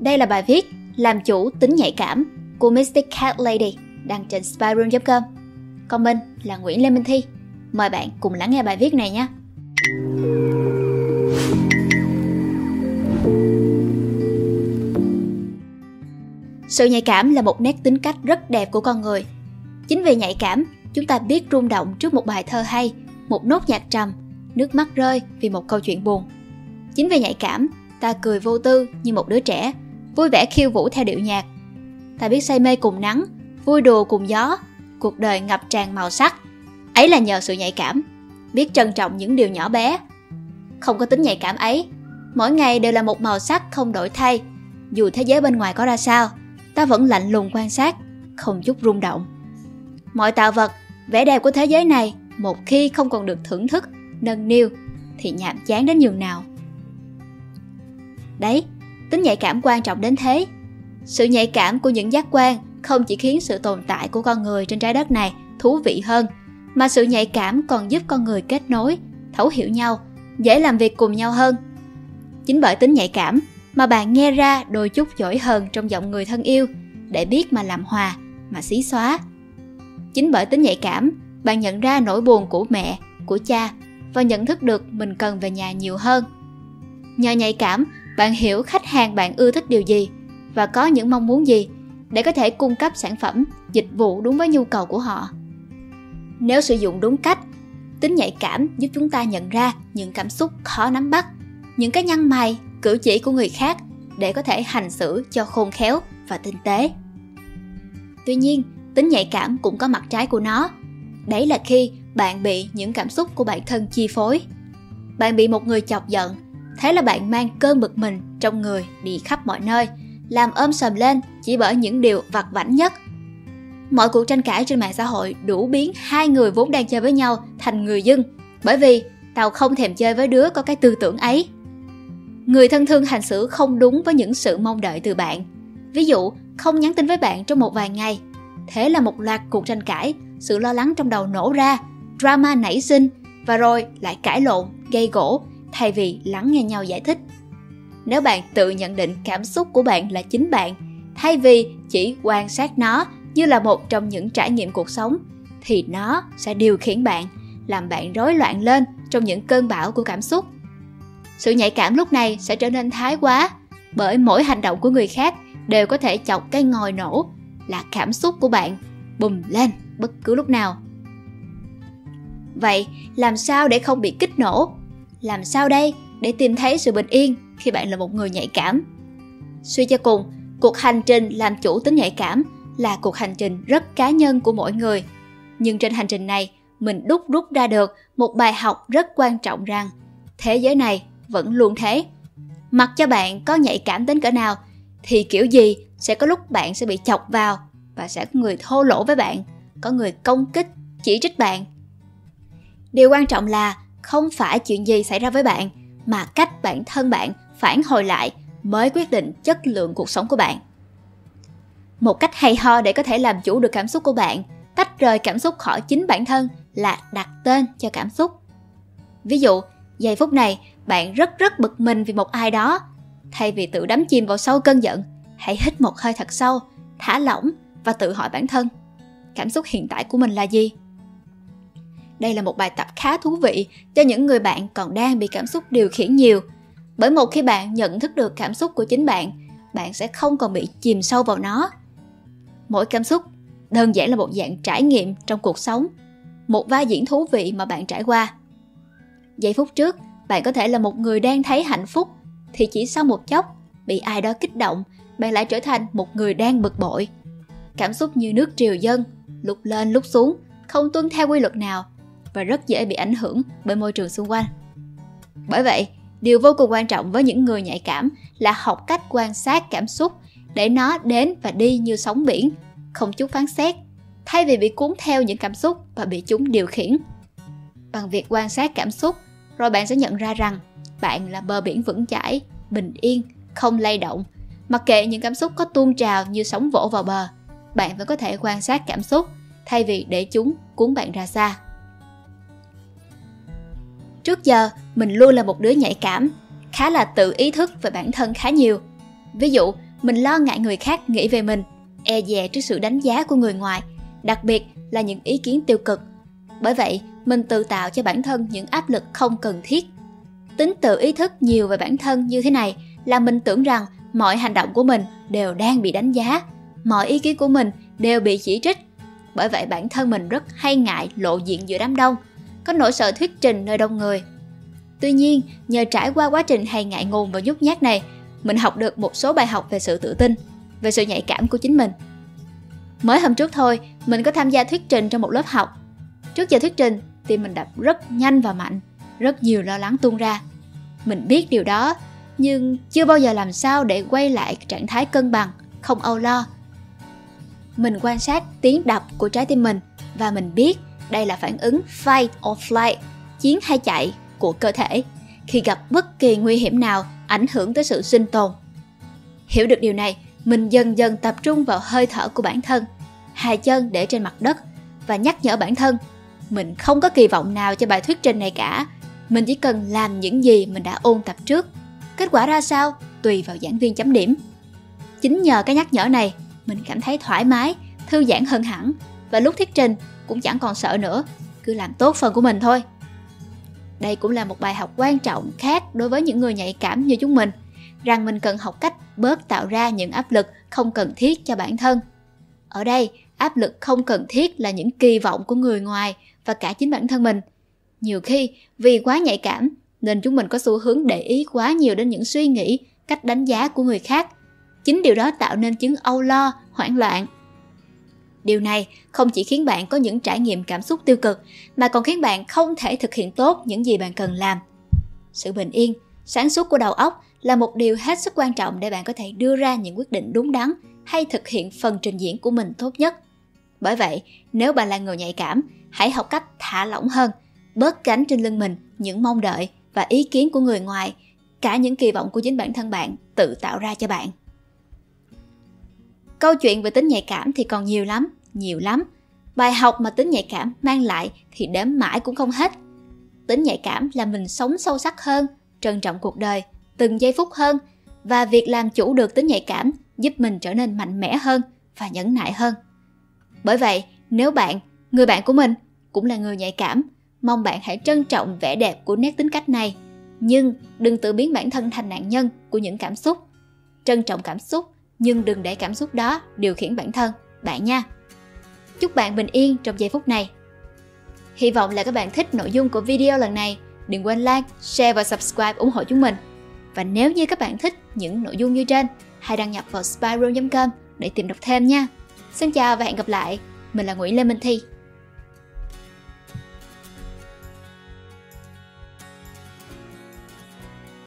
Đây là bài viết Làm chủ tính nhạy cảm của Mystic Cat Lady đăng trên spyroom.com. Còn mình là Nguyễn Lê Minh Thi. Mời bạn cùng lắng nghe bài viết này nhé. Sự nhạy cảm là một nét tính cách rất đẹp của con người. Chính vì nhạy cảm, chúng ta biết rung động trước một bài thơ hay, một nốt nhạc trầm, nước mắt rơi vì một câu chuyện buồn. Chính vì nhạy cảm, ta cười vô tư như một đứa trẻ, vui vẻ khiêu vũ theo điệu nhạc. Ta biết say mê cùng nắng, vui đùa cùng gió, cuộc đời ngập tràn màu sắc. Ấy là nhờ sự nhạy cảm, biết trân trọng những điều nhỏ bé. Không có tính nhạy cảm ấy, mỗi ngày đều là một màu sắc không đổi thay. Dù thế giới bên ngoài có ra sao, ta vẫn lạnh lùng quan sát, không chút rung động. Mọi tạo vật, vẻ đẹp của thế giới này một khi không còn được thưởng thức, nâng niu thì nhàm chán đến nhường nào. Đấy, tính nhạy cảm quan trọng đến thế. Sự nhạy cảm của những giác quan không chỉ khiến sự tồn tại của con người trên trái đất này thú vị hơn, mà sự nhạy cảm còn giúp con người kết nối, thấu hiểu nhau, dễ làm việc cùng nhau hơn. Chính bởi tính nhạy cảm mà bạn nghe ra đôi chút giỏi hơn trong giọng người thân yêu để biết mà làm hòa, mà xí xóa. Chính bởi tính nhạy cảm, bạn nhận ra nỗi buồn của mẹ, của cha và nhận thức được mình cần về nhà nhiều hơn. Nhờ nhạy cảm, bạn hiểu khách hàng bạn ưa thích điều gì và có những mong muốn gì để có thể cung cấp sản phẩm, dịch vụ đúng với nhu cầu của họ. Nếu sử dụng đúng cách, tính nhạy cảm giúp chúng ta nhận ra những cảm xúc khó nắm bắt, những cái nhăn mày, cử chỉ của người khác để có thể hành xử cho khôn khéo và tinh tế. Tuy nhiên, tính nhạy cảm cũng có mặt trái của nó. Đấy là khi bạn bị những cảm xúc của bản thân chi phối. Bạn bị một người chọc giận, thế là bạn mang cơn bực mình trong người đi khắp mọi nơi, làm ôm sầm lên chỉ bởi những điều vặt vảnh nhất. Mọi cuộc tranh cãi trên mạng xã hội đủ biến hai người vốn đang chơi với nhau thành người dưng, bởi vì tao không thèm chơi với đứa có cái tư tưởng ấy. Người thân thương hành xử không đúng với những sự mong đợi từ bạn. Ví dụ, không nhắn tin với bạn trong một vài ngày. Thế là một loạt cuộc tranh cãi, sự lo lắng trong đầu nổ ra, drama nảy sinh và rồi lại cãi lộn, gây gỗ thay vì lắng nghe nhau giải thích. Nếu bạn tự nhận định cảm xúc của bạn là chính bạn, thay vì chỉ quan sát nó như là một trong những trải nghiệm cuộc sống, thì nó sẽ điều khiển bạn, làm bạn rối loạn lên trong những cơn bão của cảm xúc. Sự nhạy cảm lúc này sẽ trở nên thái quá, bởi mỗi hành động của người khác đều có thể chọc cái ngòi nổ là cảm xúc của bạn bùng lên bất cứ lúc nào. Vậy, làm sao để không bị kích nổ? Làm sao đây để tìm thấy sự bình yên khi bạn là một người nhạy cảm? Suy cho cùng, cuộc hành trình làm chủ tính nhạy cảm là cuộc hành trình rất cá nhân của mỗi người. Nhưng trên hành trình này, mình đúc rút ra được một bài học rất quan trọng rằng thế giới này vẫn luôn thế. Mặc cho bạn có nhạy cảm đến cỡ nào, thì kiểu gì sẽ có lúc bạn sẽ bị chọc vào và sẽ có người thô lỗ với bạn, có người công kích, chỉ trích bạn. Điều quan trọng là không phải chuyện gì xảy ra với bạn, mà cách bản thân bạn phản hồi lại mới quyết định chất lượng cuộc sống của bạn. Một cách hay ho để có thể làm chủ được cảm xúc của bạn, tách rời cảm xúc khỏi chính bản thân là đặt tên cho cảm xúc. Ví dụ, giây phút này bạn rất rất bực mình vì một ai đó. Thay vì tự đắm chìm vào sâu cơn giận, hãy hít một hơi thật sâu, thả lỏng và tự hỏi bản thân, cảm xúc hiện tại của mình là gì? Đây là một bài tập khá thú vị cho những người bạn còn đang bị cảm xúc điều khiển nhiều. Bởi một khi bạn nhận thức được cảm xúc của chính bạn, bạn sẽ không còn bị chìm sâu vào nó. Mỗi cảm xúc đơn giản là một dạng trải nghiệm trong cuộc sống, một vai diễn thú vị mà bạn trải qua. Giây phút trước, bạn có thể là một người đang thấy hạnh phúc, thì chỉ sau một chốc, bị ai đó kích động, bạn lại trở thành một người đang bực bội. Cảm xúc như nước triều dân, lúc lên lúc xuống, không tuân theo quy luật nào và rất dễ bị ảnh hưởng bởi môi trường xung quanh. Bởi vậy, điều vô cùng quan trọng với những người nhạy cảm là học cách quan sát cảm xúc để nó đến và đi như sóng biển, không chút phán xét, thay vì bị cuốn theo những cảm xúc và bị chúng điều khiển. Bằng việc quan sát cảm xúc, rồi bạn sẽ nhận ra rằng bạn là bờ biển vững chãi, bình yên, không lay động. Mặc kệ những cảm xúc có tuôn trào như sóng vỗ vào bờ, bạn vẫn có thể quan sát cảm xúc thay vì để chúng cuốn bạn ra xa. Trước giờ, mình luôn là một đứa nhạy cảm, khá là tự ý thức về bản thân khá nhiều. Ví dụ, mình lo ngại người khác nghĩ về mình, e dè trước sự đánh giá của người ngoài, đặc biệt là những ý kiến tiêu cực. Bởi vậy, mình tự tạo cho bản thân những áp lực không cần thiết. Tính tự ý thức nhiều về bản thân như thế này là mình tưởng rằng mọi hành động của mình đều đang bị đánh giá, mọi ý kiến của mình đều bị chỉ trích. Bởi vậy bản thân mình rất hay ngại lộ diện giữa đám đông, có nỗi sợ thuyết trình nơi đông người. Tuy nhiên, nhờ trải qua quá trình hay ngại ngùng và nhút nhát này, mình học được một số bài học về sự tự tin, về sự nhạy cảm của chính mình. Mới hôm trước thôi, mình có tham gia thuyết trình trong một lớp học. Trước giờ thuyết trình, tim mình đập rất nhanh và mạnh, rất nhiều lo lắng tuôn ra. Mình biết điều đó, nhưng chưa bao giờ làm sao để quay lại trạng thái cân bằng, không âu lo. Mình quan sát tiếng đập của trái tim mình và mình biết đây là phản ứng fight or flight, chiến hay chạy của cơ thể khi gặp bất kỳ nguy hiểm nào ảnh hưởng tới sự sinh tồn. Hiểu được điều này, mình dần dần tập trung vào hơi thở của bản thân, hai chân để trên mặt đất và nhắc nhở bản thân mình không có kỳ vọng nào cho bài thuyết trình này cả, mình chỉ cần làm những gì mình đã ôn tập trước. Kết quả ra sao tùy vào giảng viên chấm điểm. Chính nhờ cái nhắc nhở này, mình cảm thấy thoải mái, thư giãn hơn hẳn và lúc thuyết trình cũng chẳng còn sợ nữa, cứ làm tốt phần của mình thôi. Đây cũng là một bài học quan trọng khác đối với những người nhạy cảm như chúng mình, rằng mình cần học cách bớt tạo ra những áp lực không cần thiết cho bản thân. Ở đây, áp lực không cần thiết là những kỳ vọng của người ngoài và cả chính bản thân mình. Nhiều khi, vì quá nhạy cảm, nên chúng mình có xu hướng để ý quá nhiều đến những suy nghĩ, cách đánh giá của người khác. Chính điều đó tạo nên chứng âu lo, hoảng loạn Điều này không chỉ khiến bạn có những trải nghiệm cảm xúc tiêu cực mà còn khiến bạn không thể thực hiện tốt những gì bạn cần làm. Sự bình yên, sáng suốt của đầu óc là một điều hết sức quan trọng để bạn có thể đưa ra những quyết định đúng đắn hay thực hiện phần trình diễn của mình tốt nhất. Bởi vậy, nếu bạn là người nhạy cảm, hãy học cách thả lỏng hơn, bớt gánh trên lưng mình những mong đợi và ý kiến của người ngoài, cả những kỳ vọng của chính bản thân bạn tự tạo ra cho bạn. Câu chuyện về tính nhạy cảm thì còn nhiều lắm, nhiều lắm. Bài học mà tính nhạy cảm mang lại thì đếm mãi cũng không hết. Tính nhạy cảm là mình sống sâu sắc hơn, trân trọng cuộc đời, từng giây phút hơn và việc làm chủ được tính nhạy cảm giúp mình trở nên mạnh mẽ hơn và nhẫn nại hơn. Bởi vậy, nếu bạn, người bạn của mình cũng là người nhạy cảm, mong bạn hãy trân trọng vẻ đẹp của nét tính cách này, nhưng đừng tự biến bản thân thành nạn nhân của những cảm xúc. Trân trọng cảm xúc nhưng đừng để cảm xúc đó điều khiển bản thân, bạn nha. Chúc bạn bình yên trong giây phút này. Hy vọng là các bạn thích nội dung của video lần này. Đừng quên like, share và subscribe ủng hộ chúng mình. Và nếu như các bạn thích những nội dung như trên, hãy đăng nhập vào spyroom.com để tìm đọc thêm nha. Xin chào và hẹn gặp lại. Mình là Nguyễn Lê Minh Thi.